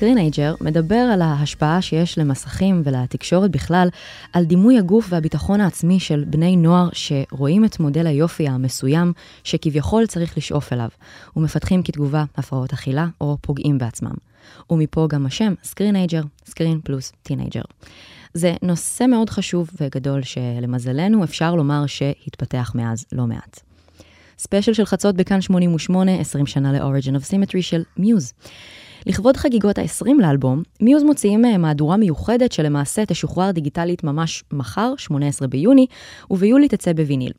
Screenager מדבר על ההשפעה שיש למסכים ולתקשורת בכלל על דימוי הגוף והביטחון העצמי של בני נוער שרואים את מודל היופי המסוים שכביכול צריך לשאוף אליו, ומפתחים כתגובה הפרעות אכילה או פוגעים בעצמם. ומפה גם השם Screenager, screen plus teenager. זה נושא מאוד חשוב וגדול שלמזלנו אפשר לומר שהתפתח מאז לא מעט. ספיישל של חצות בכאן 88, 20 שנה ל-Origin of Symmetry של מיוז. לכבוד חגיגות ה-20 לאלבום, מיוז מוציאים אה, מהדורה מיוחדת שלמעשה תשוחרר דיגיטלית ממש מחר, 18 ביוני, וביולי תצא בוויניל.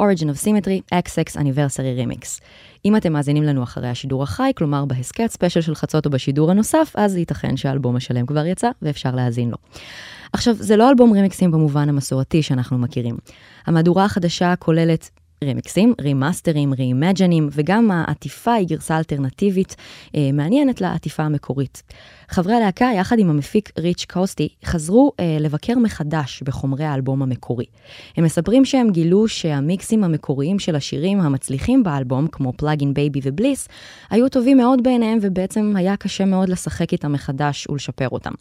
Origin of Symmetry, XX Anniversary Remix. אם אתם מאזינים לנו אחרי השידור החי, כלומר בהסכת ספיישל של חצות או בשידור הנוסף, אז ייתכן שהאלבום השלם כבר יצא ואפשר להאזין לו. עכשיו, זה לא אלבום רמיקסים במובן המסורתי שאנחנו מכירים. המהדורה החדשה כוללת רמיקסים, רימאסטרים, רימג'נים, וגם העטיפה היא גרסה אלטרנטיבית אה, מעניינת לעטיפה המקורית. חברי הלהקה, יחד עם המפיק ריץ' קוסטי, חזרו אה, לבקר מחדש בחומרי האלבום המקורי. הם מספרים שהם גילו שהמיקסים המקוריים של השירים המצליחים באלבום, כמו Plug In Baby ו Bliss, היו טובים מאוד בעיניהם ובעצם היה קשה מאוד לשחק איתם מחדש ולשפר אותם.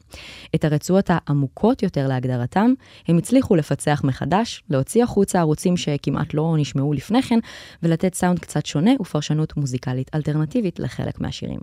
את הרצועות העמוקות יותר להגדרתם, הם הצליחו לפצח מחדש, להוציא החוצה ערוצים שכמעט לא נשמעו לפני כן, ולתת סאונד קצת שונה ופרשנות מוזיקלית אלטרנטיבית לחלק מהשירים.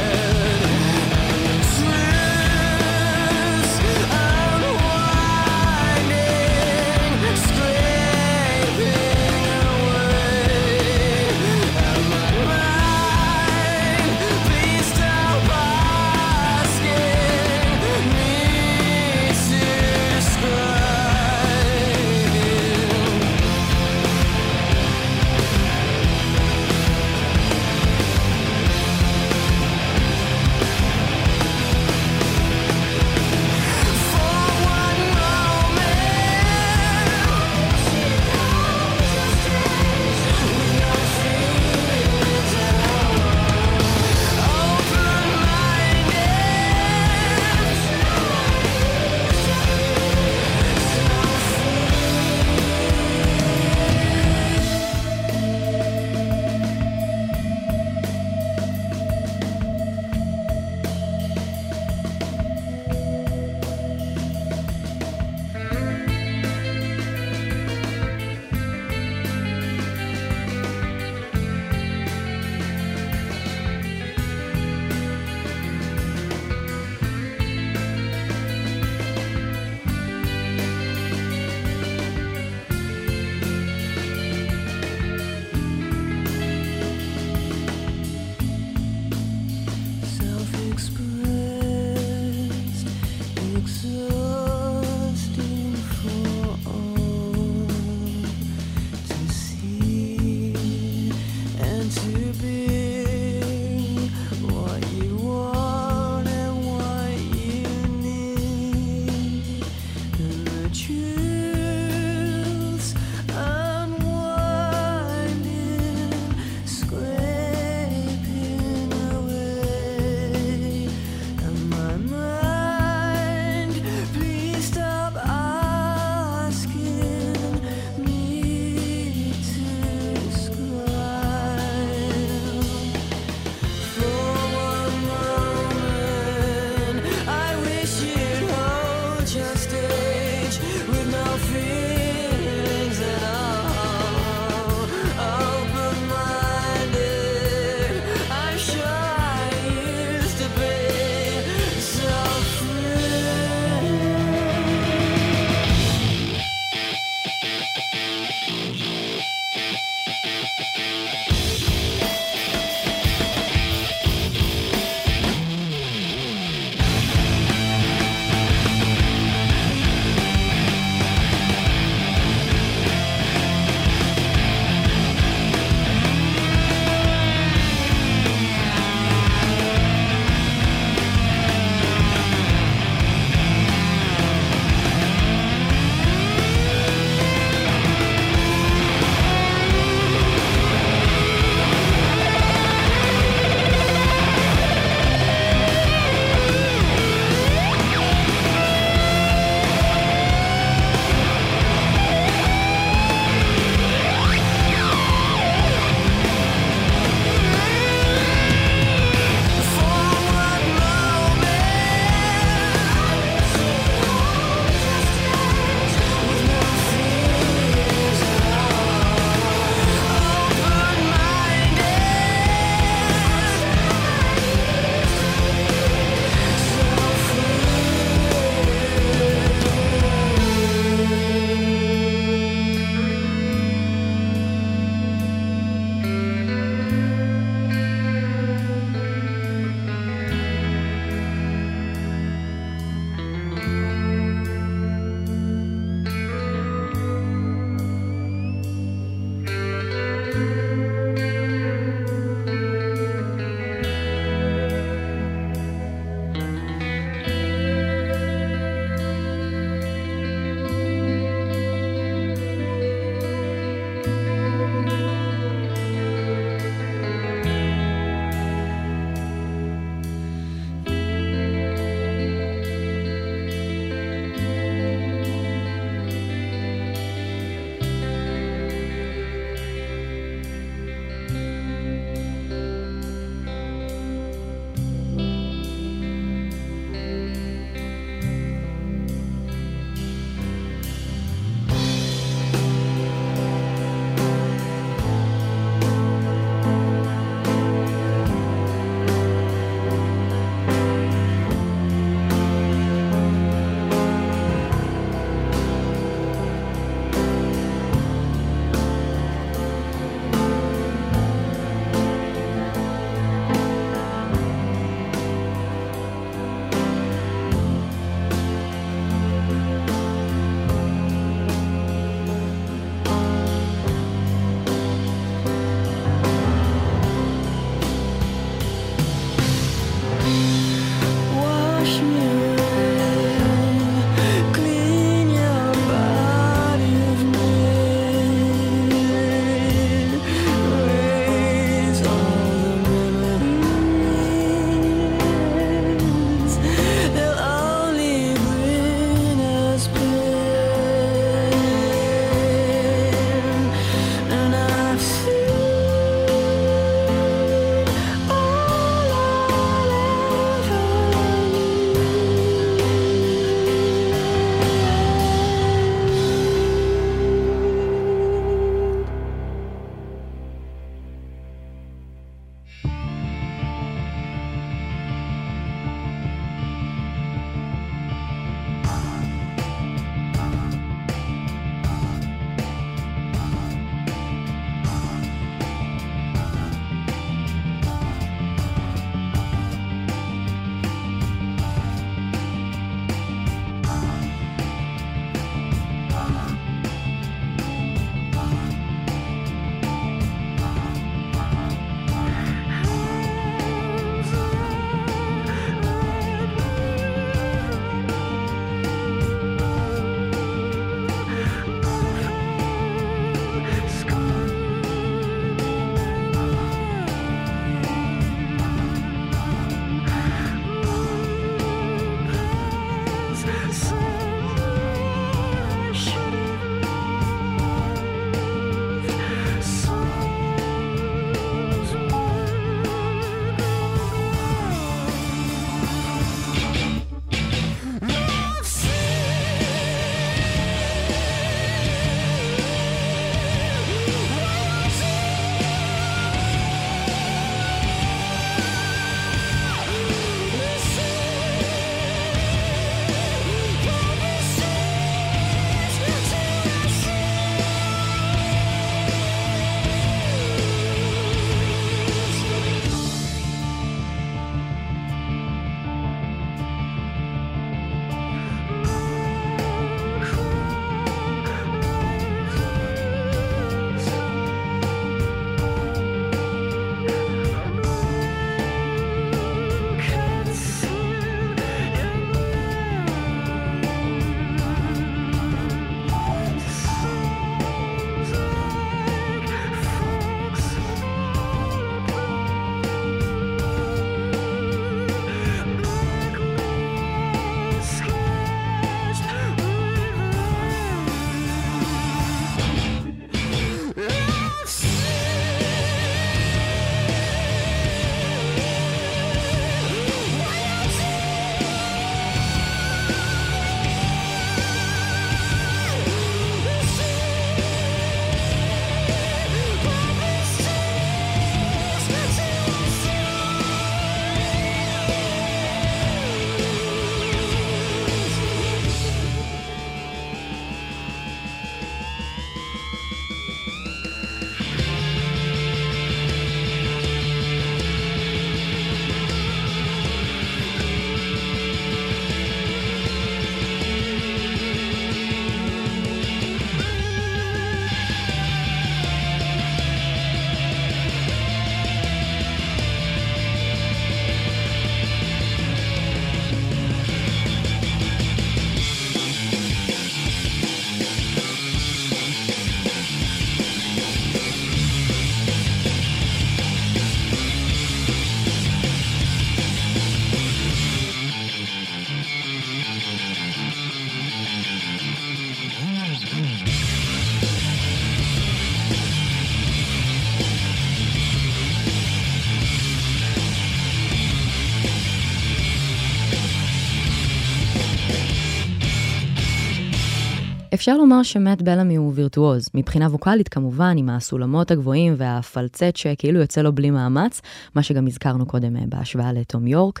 אפשר לומר שמט בלמי הוא וירטואוז, מבחינה ווקאלית כמובן, עם הסולמות הגבוהים והפלצט שכאילו יוצא לו בלי מאמץ, מה שגם הזכרנו קודם אה, בהשוואה לתום יורק.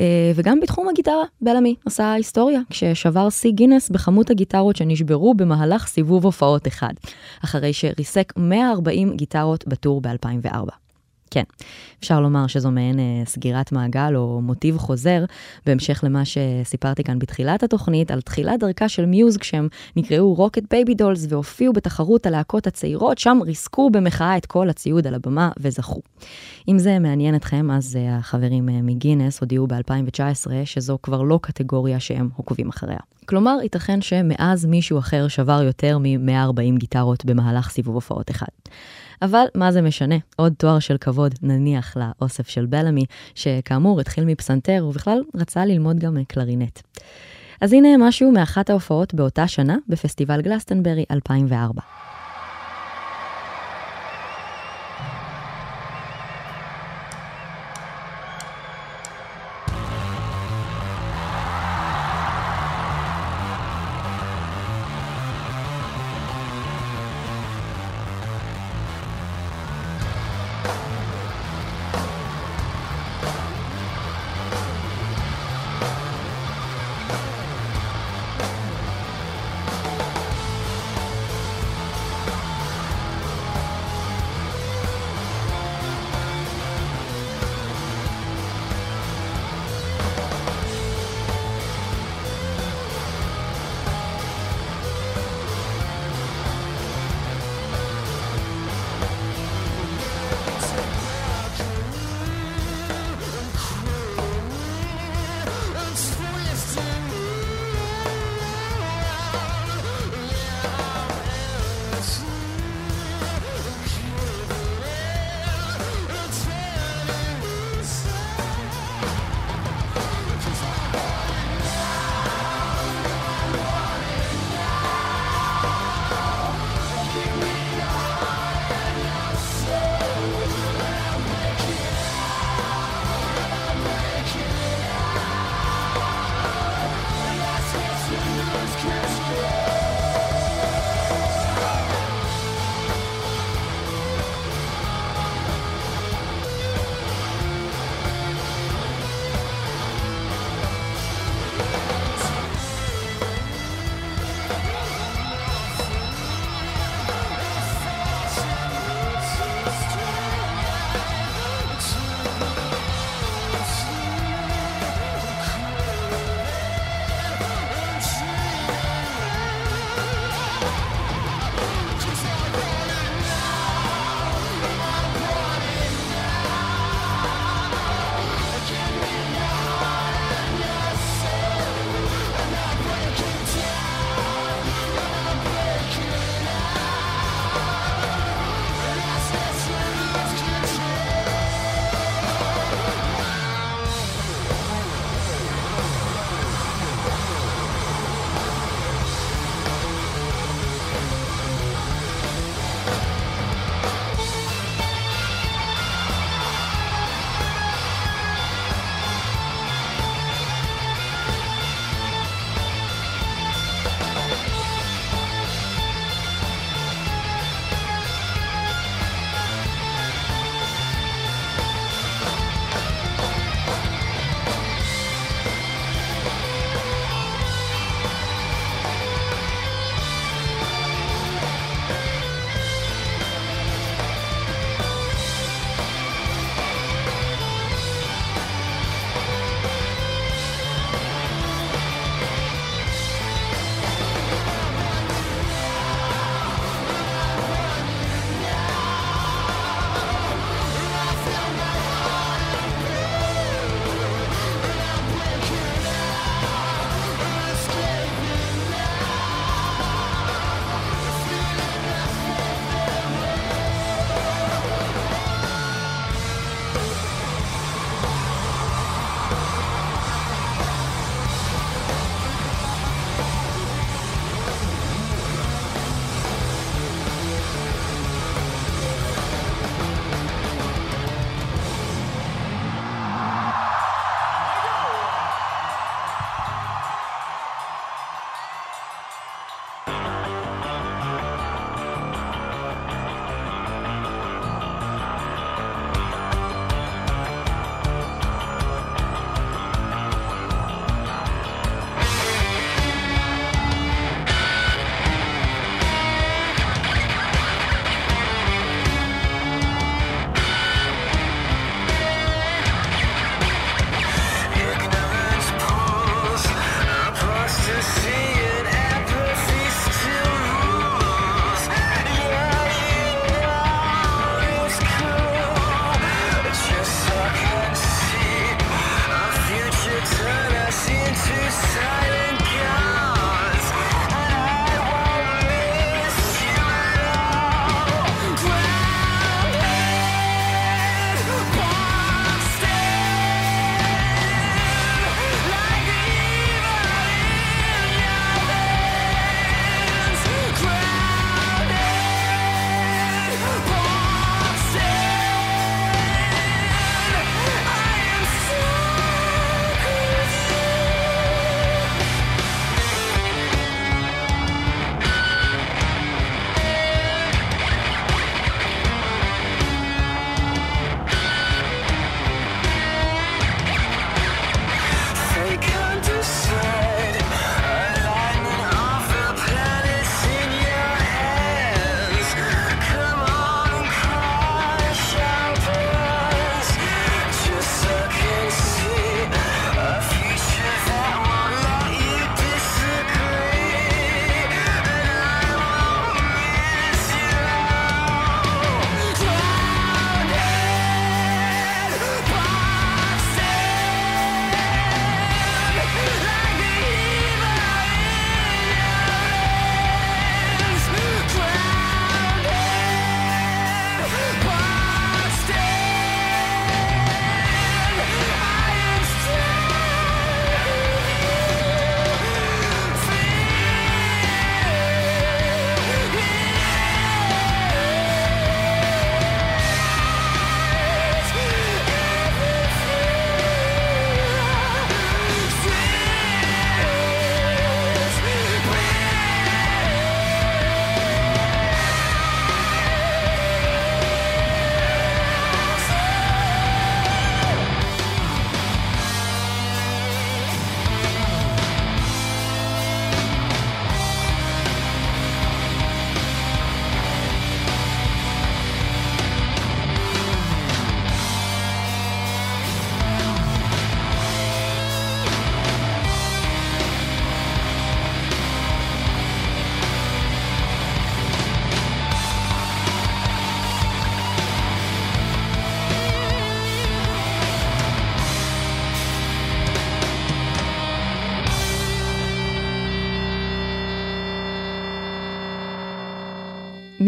אה, וגם בתחום הגיטרה, בלמי עשה היסטוריה, כששבר שיא גינס בכמות הגיטרות שנשברו במהלך סיבוב הופעות אחד, אחרי שריסק 140 גיטרות בטור ב-2004. כן, אפשר לומר שזו מעין אה, סגירת מעגל או מוטיב חוזר, בהמשך למה שסיפרתי כאן בתחילת התוכנית, על תחילת דרכה של מיוז כשהם נקראו Rocket Baby Dolls והופיעו בתחרות הלהקות הצעירות, שם ריסקו במחאה את כל הציוד על הבמה וזכו. אם זה מעניין אתכם, אז אה, החברים אה, מגינס הודיעו ב-2019 שזו כבר לא קטגוריה שהם עוקבים אחריה. כלומר, ייתכן שמאז מישהו אחר שבר יותר מ-140 גיטרות במהלך סיבוב הופעות אחד. אבל מה זה משנה? עוד תואר של כבוד נניח לאוסף של בלמי, שכאמור התחיל מפסנתר ובכלל רצה ללמוד גם קלרינט. אז הנה משהו מאחת ההופעות באותה שנה בפסטיבל גלסטנברי 2004.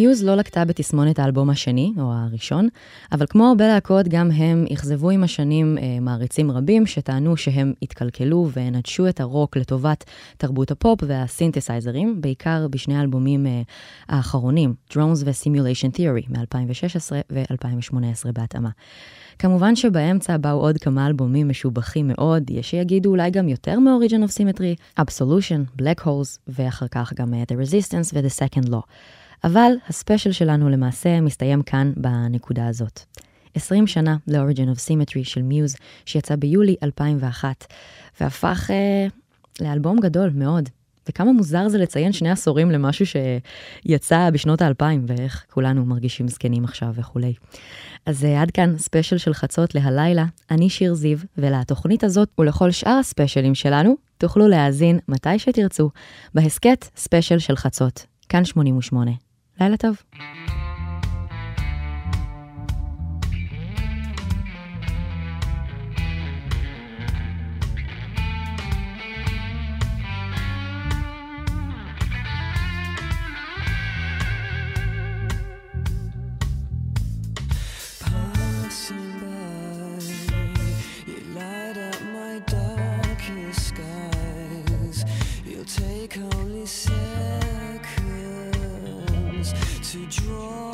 מיוז לא לקטה בתסמונת האלבום השני, או הראשון, אבל כמו הרבה להקות, גם הם אכזבו עם השנים אה, מעריצים רבים שטענו שהם התקלקלו ונטשו את הרוק לטובת תרבות הפופ והסינתסייזרים, בעיקר בשני האלבומים אה, האחרונים, Drones ו-Simulation Theory מ-2016 ו-2018 בהתאמה. כמובן שבאמצע באו עוד כמה אלבומים משובחים מאוד, יש שיגידו אולי גם יותר מ-Origin of Symmetry, Absolution, Black Holes, ואחר כך גם אה, The Resistance ו-The Second Law. אבל הספיישל שלנו למעשה מסתיים כאן בנקודה הזאת. 20 שנה ל-Origin of Symmetry של מיוז, שיצא ביולי 2001, והפך אה, לאלבום גדול מאוד. וכמה מוזר זה לציין שני עשורים למשהו שיצא בשנות האלפיים, ואיך כולנו מרגישים זקנים עכשיו וכולי. אז אה, עד כאן ספיישל של חצות להלילה, אני שיר זיו, ולתוכנית הזאת ולכל שאר הספיישלים שלנו, תוכלו להאזין מתי שתרצו, בהסכת ספיישל של חצות, כאן 88. לילה טוב. Draw